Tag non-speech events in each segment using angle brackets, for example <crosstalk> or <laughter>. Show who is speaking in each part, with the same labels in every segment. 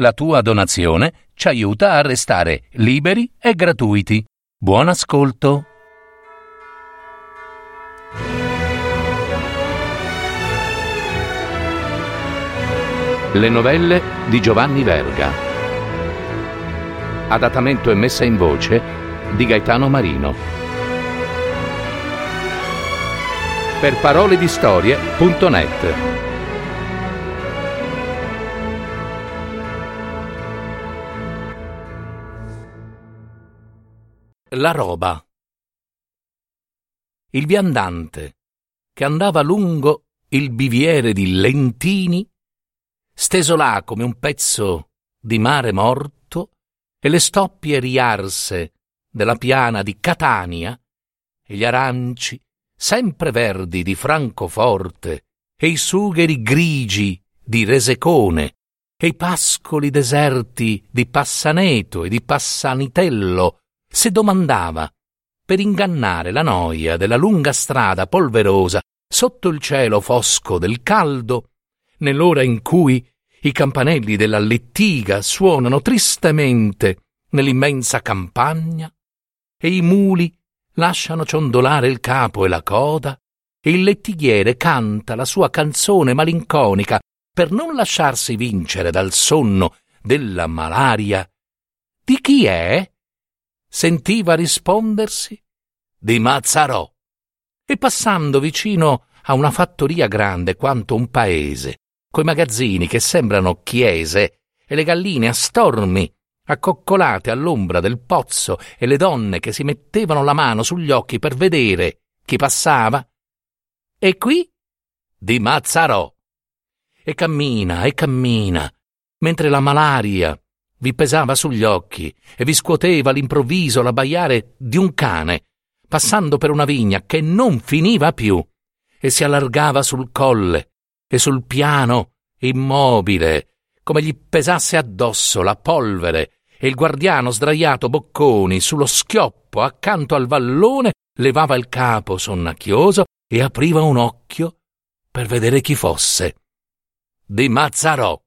Speaker 1: La tua donazione ci aiuta a restare liberi e gratuiti. Buon ascolto. Le novelle di Giovanni Verga. Adattamento e messa in voce di Gaetano Marino. Per parole di storie.net La roba. Il viandante che andava lungo il biviere di Lentini steso là come un pezzo di mare morto, e le stoppie riarse della piana di Catania, e gli aranci sempre verdi di Francoforte, e i sugheri grigi di Resecone, e i pascoli deserti di Passaneto e di Passanitello, se domandava, per ingannare la noia della lunga strada polverosa sotto il cielo fosco del caldo, nell'ora in cui i campanelli della lettiga suonano tristemente nell'immensa campagna e i muli lasciano ciondolare il capo e la coda e il lettighiere canta la sua canzone malinconica per non lasciarsi vincere dal sonno della malaria. Di chi è? Sentiva rispondersi di Mazzarò. E passando vicino a una fattoria grande quanto un paese, coi magazzini che sembrano chiese e le galline a stormi, accoccolate all'ombra del pozzo e le donne che si mettevano la mano sugli occhi per vedere chi passava. E qui? Di Mazzarò. E cammina e cammina, mentre la malaria vi pesava sugli occhi e vi scuoteva all'improvviso l'abbaiare di un cane, passando per una vigna che non finiva più e si allargava sul colle e sul piano immobile, come gli pesasse addosso la polvere, e il guardiano sdraiato bocconi sullo schioppo accanto al vallone levava il capo sonnacchioso e apriva un occhio per vedere chi fosse. Di Mazzarò.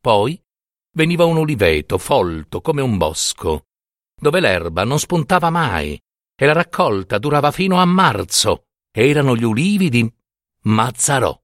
Speaker 1: Poi veniva un oliveto folto come un bosco, dove l'erba non spuntava mai e la raccolta durava fino a marzo. Erano gli ulivi di Mazzarò.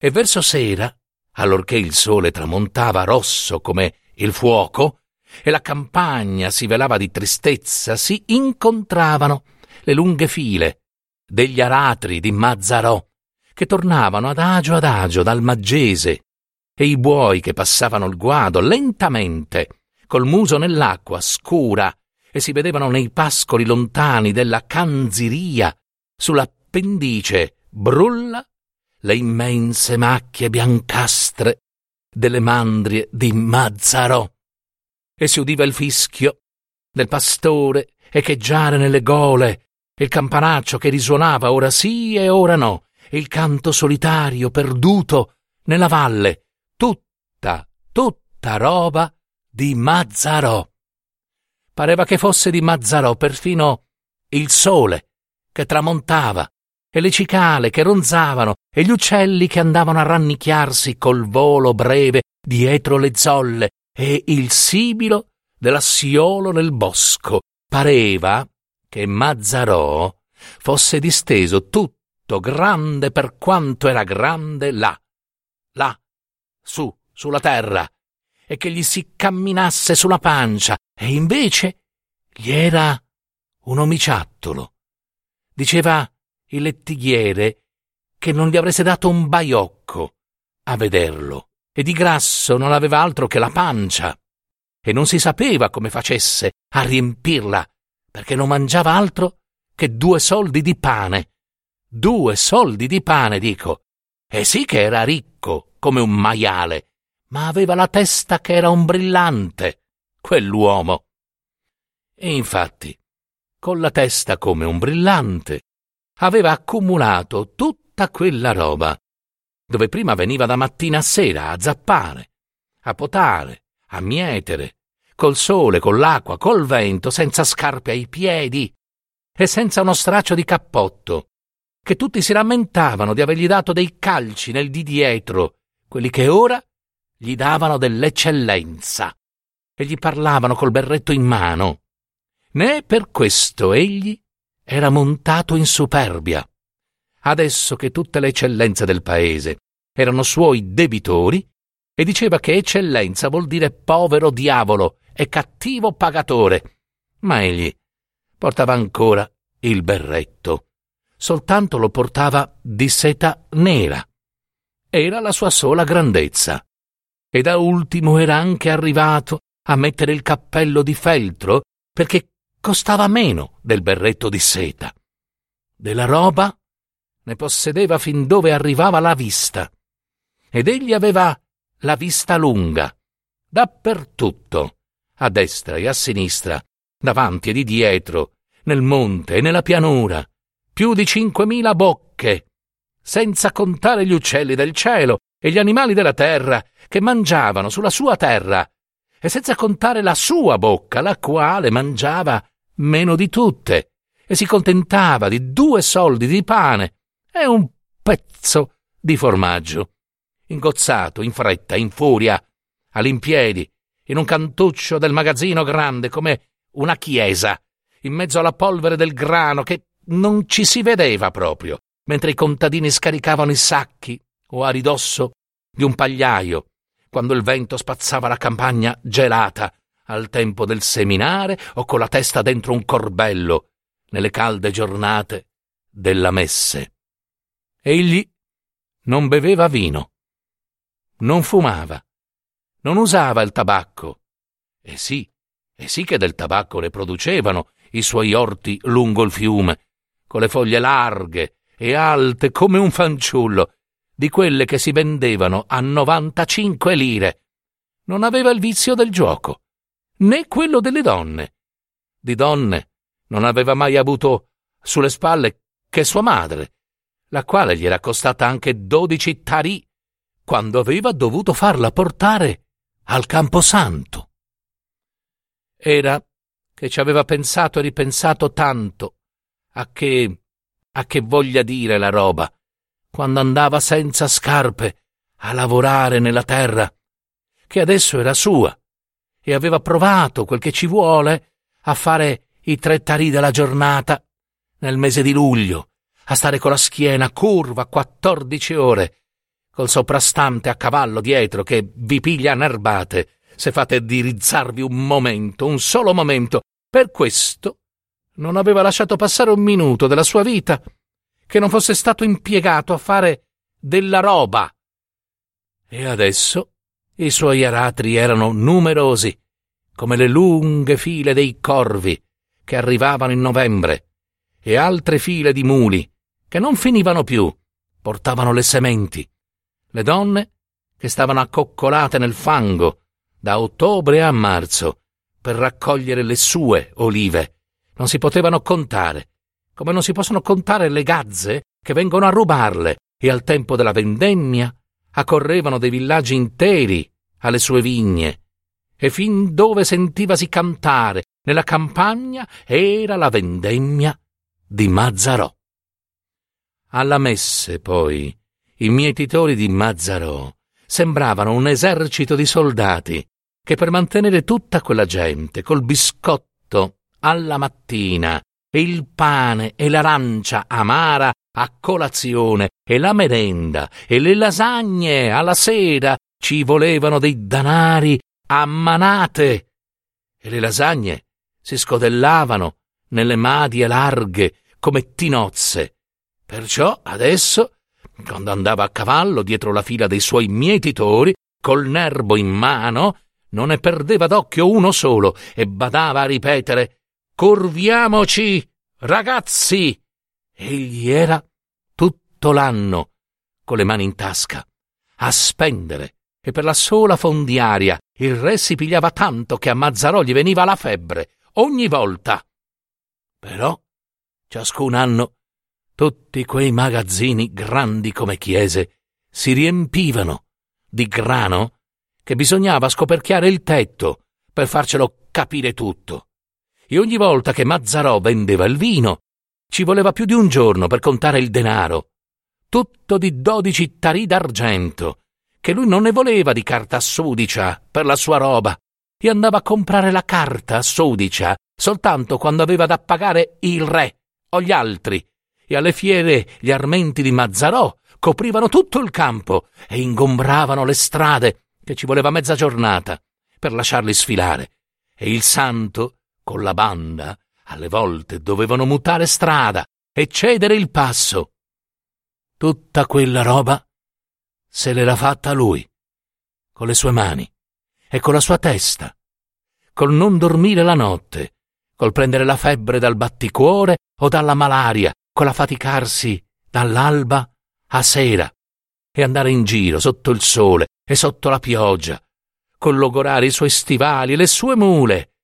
Speaker 1: E verso sera, allorché il sole tramontava rosso come il fuoco e la campagna si velava di tristezza, si incontravano le lunghe file degli aratri di Mazzarò che tornavano adagio adagio dal Maggese e i buoi che passavano il guado lentamente, col muso nell'acqua scura, e si vedevano nei pascoli lontani della canziria, sulla pendice brulla, le immense macchie biancastre delle mandrie di Mazzarò. E si udiva il fischio del pastore echeggiare nelle gole, il campanaccio che risuonava ora sì e ora no, il canto solitario perduto nella valle, tutta, tutta roba di Mazzarò. Pareva che fosse di Mazzarò perfino il sole che tramontava e le cicale che ronzavano e gli uccelli che andavano a rannicchiarsi col volo breve dietro le zolle e il sibilo dell'assiolo nel bosco. Pareva che Mazzarò fosse disteso tutto grande per quanto era grande là, là, su, sulla terra, e che gli si camminasse sulla pancia, e invece gli era un omiciattolo. Diceva il lettighiere che non gli avreste dato un baiocco a vederlo, e di grasso non aveva altro che la pancia, e non si sapeva come facesse a riempirla, perché non mangiava altro che due soldi di pane. Due soldi di pane, dico. E sì che era ricco, come un maiale, ma aveva la testa che era un brillante, quell'uomo. E infatti, con la testa come un brillante, aveva accumulato tutta quella roba, dove prima veniva da mattina a sera a zappare, a potare, a mietere, col sole, con l'acqua, col vento, senza scarpe ai piedi e senza uno straccio di cappotto, che tutti si rammentavano di avergli dato dei calci nel di dietro quelli che ora gli davano dell'eccellenza e gli parlavano col berretto in mano. Né per questo egli era montato in superbia. Adesso che tutte le eccellenze del paese erano suoi debitori, e diceva che eccellenza vuol dire povero diavolo e cattivo pagatore. Ma egli portava ancora il berretto, soltanto lo portava di seta nera. Era la sua sola grandezza. E da ultimo era anche arrivato a mettere il cappello di feltro perché costava meno del berretto di seta. Della roba ne possedeva fin dove arrivava la vista. Ed egli aveva la vista lunga, dappertutto, a destra e a sinistra, davanti e di dietro, nel monte e nella pianura, più di cinquemila bocche, senza contare gli uccelli del cielo e gli animali della terra che mangiavano sulla sua terra, e senza contare la sua bocca, la quale mangiava meno di tutte, e si contentava di due soldi di pane e un pezzo di formaggio. Ingozzato, in fretta, in furia, all'impiedi, in un cantuccio del magazzino grande come una chiesa, in mezzo alla polvere del grano che non ci si vedeva proprio, mentre i contadini scaricavano i sacchi o a ridosso di un pagliaio, quando il vento spazzava la campagna gelata al tempo del seminare o con la testa dentro un corbello nelle calde giornate della messe. Egli non beveva vino, non fumava, non usava il tabacco. E sì, e sì che del tabacco ne producevano i suoi orti lungo il fiume, con le foglie larghe e alte come un fanciullo, di quelle che si vendevano a 95 lire. Non aveva il vizio del gioco, né quello delle donne. Di donne non aveva mai avuto sulle spalle che sua madre, la quale gli era costata anche dodici tarì quando aveva dovuto farla portare al Camposanto. Era che ci aveva pensato e ripensato tanto a che a che voglia dire la roba quando andava senza scarpe a lavorare nella terra che adesso era sua e aveva provato quel che ci vuole a fare i tre tarì della giornata nel mese di luglio a stare con la schiena curva quattordici ore col soprastante a cavallo dietro che vi piglia nerbate se fate di rizzarvi un momento, un solo momento. Per questo non aveva lasciato passare un minuto della sua vita che non fosse stato impiegato a fare della roba. E adesso i suoi aratri erano numerosi, come le lunghe file dei corvi che arrivavano in novembre, e altre file di muli che non finivano più, portavano le sementi le donne che stavano accoccolate nel fango da ottobre a marzo per raccogliere le sue olive. Non si potevano contare, come non si possono contare le gazze che vengono a rubarle e al tempo della vendemmia accorrevano dei villaggi interi alle sue vigne. E fin dove sentivasi cantare nella campagna era la vendemmia di Mazzarò. Alla messe, poi, i mietitori di Mazzarò sembravano un esercito di soldati che per mantenere tutta quella gente col biscotto alla mattina e il pane e l'arancia amara a colazione e la merenda e le lasagne alla sera ci volevano dei danari a manate e le lasagne si scodellavano nelle madie larghe come tinozze. Perciò adesso quando andava a cavallo dietro la fila dei suoi mietitori, col nerbo in mano, non ne perdeva d'occhio uno solo e badava a ripetere Curviamoci, ragazzi! Egli era tutto l'anno con le mani in tasca a spendere e per la sola fondiaria il re si pigliava tanto che a Mazzarò gli veniva la febbre ogni volta. Però ciascun anno tutti quei magazzini grandi come chiese si riempivano di grano che bisognava scoperchiare il tetto per farcelo capire tutto. E ogni volta che Mazzarò vendeva il vino, ci voleva più di un giorno per contare il denaro, tutto di dodici tarì d'argento, che lui non ne voleva di carta sudicia per la sua roba. E andava a comprare la carta sudicia soltanto quando aveva da pagare il re o gli altri. E alle fiere gli armenti di Mazzarò coprivano tutto il campo e ingombravano le strade che ci voleva mezza giornata per lasciarli sfilare. E il santo con la banda alle volte dovevano mutare strada e cedere il passo. Tutta quella roba se l'era fatta lui, con le sue mani e con la sua testa, col non dormire la notte, col prendere la febbre dal batticuore o dalla malaria, col affaticarsi dall'alba a sera e andare in giro sotto il sole e sotto la pioggia, col logorare i suoi stivali e le sue mule.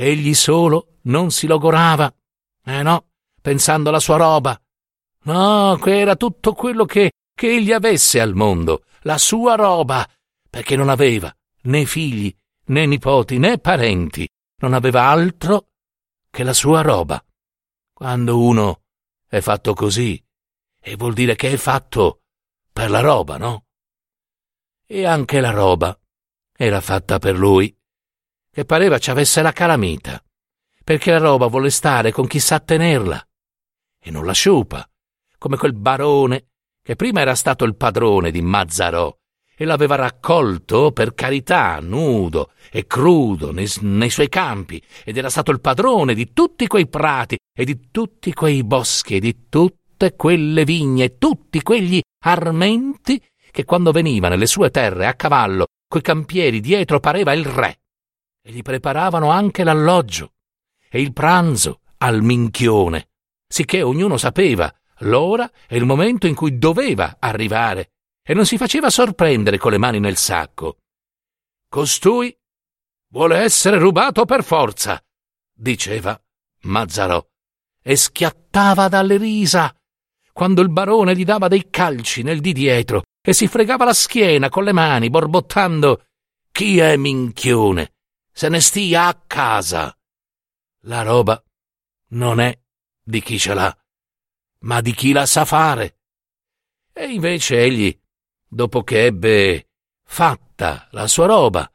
Speaker 1: Egli solo non si logorava. Eh no, pensando alla sua roba. No, che era tutto quello che, che egli avesse al mondo, la sua roba, perché non aveva né figli, né nipoti, né parenti, non aveva altro che la sua roba. Quando uno è fatto così, e vuol dire che è fatto per la roba, no? E anche la roba era fatta per lui, che pareva ci avesse la calamita, perché la roba vuole stare con chi sa tenerla, e non la sciupa, come quel barone che prima era stato il padrone di Mazzarò e l'aveva raccolto per carità, nudo e crudo nei, nei, suoi campi, ed era stato il padrone di tutti quei prati e di tutti quei boschi e di tutte quelle vigne e tutti quegli armenti che quando veniva nelle sue terre a cavallo coi campieri dietro pareva il re. E gli preparavano anche l'alloggio e il pranzo al minchione, sicché ognuno sapeva l'ora e il momento in cui doveva arrivare e non si faceva sorprendere con le mani nel sacco. Costui vuole essere rubato per forza, diceva Mazzarò, e schiattava dalle risa quando il barone gli dava dei calci nel di dietro e si fregava la schiena con le mani, borbottando Chi è minchione? Se ne stia a casa. La roba non è di chi ce l'ha, ma di chi la sa fare. E invece egli, dopo che ebbe fatta la sua roba,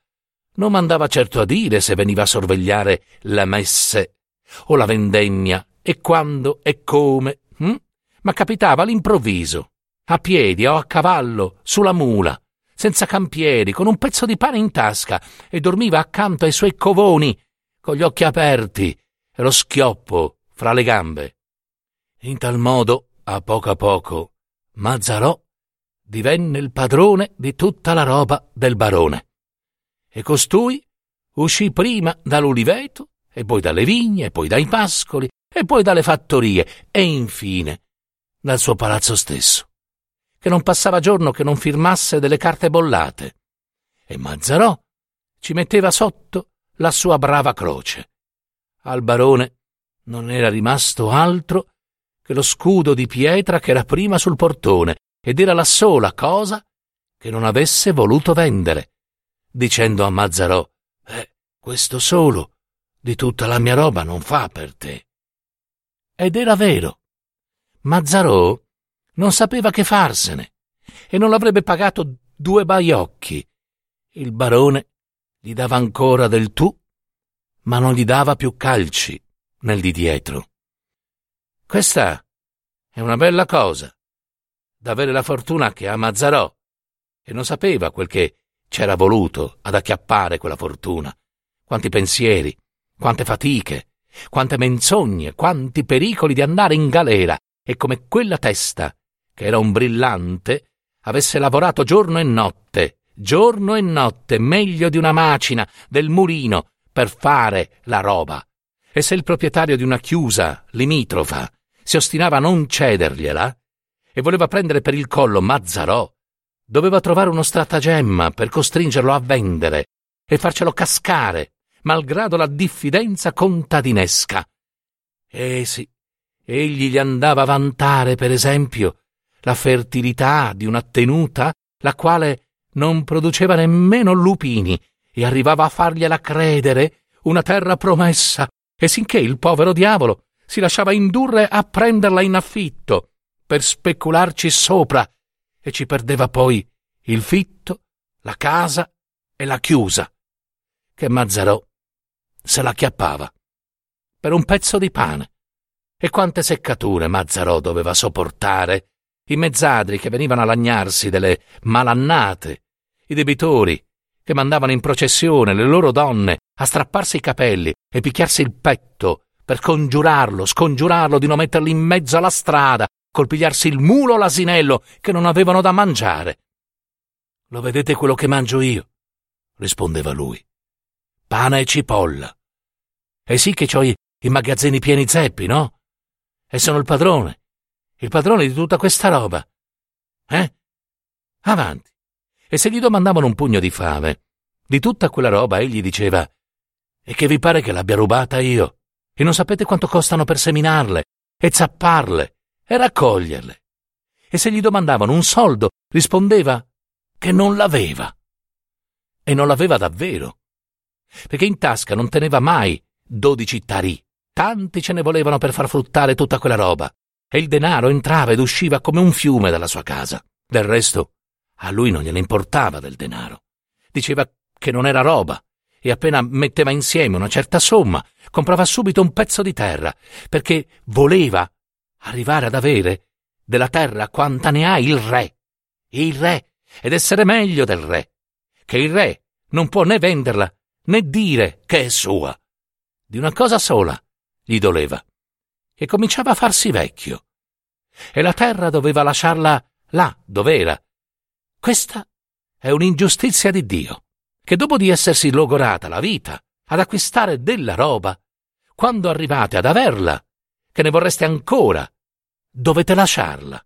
Speaker 1: non mandava certo a dire se veniva a sorvegliare la messe o la vendemmia e quando e come, hm? ma capitava all'improvviso, a piedi o a cavallo, sulla mula, senza campieri, con un pezzo di pane in tasca e dormiva accanto ai suoi covoni, con gli occhi aperti e lo schioppo fra le gambe. In tal modo, a poco a poco, Mazzarò divenne il padrone di tutta la roba del barone. E costui uscì prima dall'uliveto, e poi dalle vigne, e poi dai pascoli, e poi dalle fattorie, e infine dal suo palazzo stesso, che non passava giorno che non firmasse delle carte bollate. E Mazzarò ci metteva sotto la sua brava croce. Al barone non era rimasto altro che lo scudo di pietra che era prima sul portone ed era la sola cosa che non avesse voluto vendere, dicendo a Mazzarò Eh, questo solo di tutta la mia roba non fa per te. Ed era vero. Mazzarò non sapeva che farsene e non l'avrebbe pagato due baiocchi. Il barone gli dava ancora del tu, ma non gli dava più calci nel di dietro. Questa è una bella cosa, d'avere la fortuna che ha Mazzarò, e non sapeva quel che c'era voluto ad acchiappare quella fortuna. Quanti pensieri, quante fatiche, quante menzogne, quanti pericoli di andare in galera, e come quella testa, che era un brillante, avesse lavorato giorno e notte, giorno e notte, meglio di una macina, del mulino, per fare la roba. E se il proprietario di una chiusa limitrofa si ostinava a non cedergliela e voleva prendere per il collo Mazzarò, doveva trovare uno stratagemma per costringerlo a vendere e farcelo cascare, malgrado la diffidenza contadinesca. Eh sì, egli gli andava a vantare, per esempio, la fertilità di una tenuta la quale non produceva nemmeno lupini e arrivava a fargliela credere una terra promessa, e sinché il povero diavolo si lasciava indurre a prenderla in affitto per specularci sopra e ci perdeva poi il fitto la casa e la chiusa, che Mazzarò se la chiappava per un pezzo di pane. E quante seccature Mazzarò doveva sopportare, i mezzadri che venivano a lagnarsi delle malannate, i debitori che mandavano in processione le loro donne a strapparsi i capelli e picchiarsi il petto per congiurarlo, scongiurarlo di non metterli in mezzo alla strada, col pigliarsi il mulo o l'asinello che non avevano da mangiare. Lo vedete quello che mangio io? rispondeva lui. Pane e cipolla. E sì che ho i, i magazzini pieni zeppi, no? E sono il padrone, il padrone di tutta questa roba. Eh? Avanti. E se gli domandavano un pugno di fave, di tutta quella roba egli diceva E che vi pare che l'abbia rubata io? E non sapete quanto costano per seminarle, e zapparle, e raccoglierle? E se gli domandavano un soldo, rispondeva che non l'aveva. E non l'aveva davvero. Perché in tasca non teneva mai dodici tarì. Tanti ce ne volevano per far fruttare tutta quella roba. E il denaro entrava ed usciva come un fiume dalla sua casa. Del resto, a lui non gliene importava del denaro. Diceva che non era roba e appena metteva insieme una certa somma, comprava subito un pezzo di terra, perché voleva arrivare ad avere della terra quanta ne ha il re. Il re ed essere meglio del re, che il re non può né venderla né dire che è sua. Di una cosa sola gli doleva, che cominciava a farsi vecchio, e la terra doveva lasciarla là dov'era. Questa è un'ingiustizia di Dio, che dopo di essersi logorata la vita ad acquistare della roba, quando arrivate ad averla, che ne vorreste ancora, dovete lasciarla.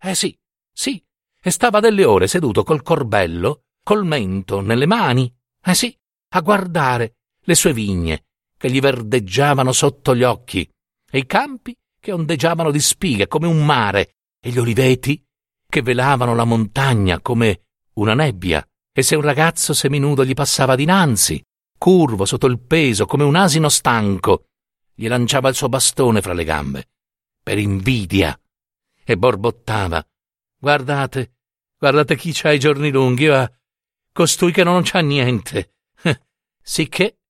Speaker 1: Eh sì, sì, e stava delle ore seduto col corbello, col mento nelle mani, eh sì, a guardare le sue vigne che gli verdeggiavano sotto gli occhi, e i campi che ondeggiavano di spighe come un mare, e gli oliveti che velavano la montagna come una nebbia, e se un ragazzo seminudo gli passava dinanzi, curvo sotto il peso come un asino stanco, gli lanciava il suo bastone fra le gambe, per invidia, e borbottava Guardate, guardate chi c'ha i giorni lunghi, va. Costui che non c'ha niente. <laughs> Sicché,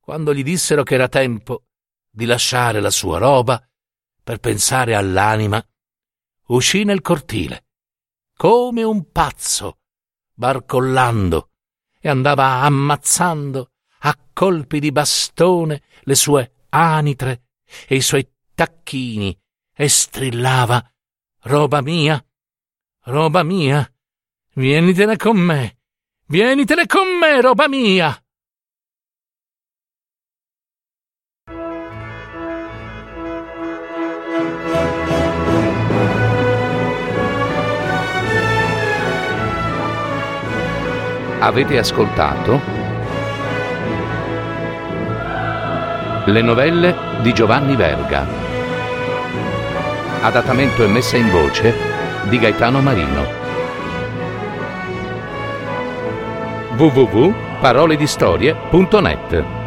Speaker 1: quando gli dissero che era tempo di lasciare la sua roba per pensare all'anima, uscì nel cortile, come un pazzo, barcollando, e andava ammazzando a colpi di bastone le sue anitre e i suoi tacchini e strillava Roba mia, Roba mia, vienitene con me, vienitene con me, roba mia.
Speaker 2: Avete ascoltato Le novelle di Giovanni Verga. Adattamento e messa in voce di Gaetano Marino. www.paroledistorie.net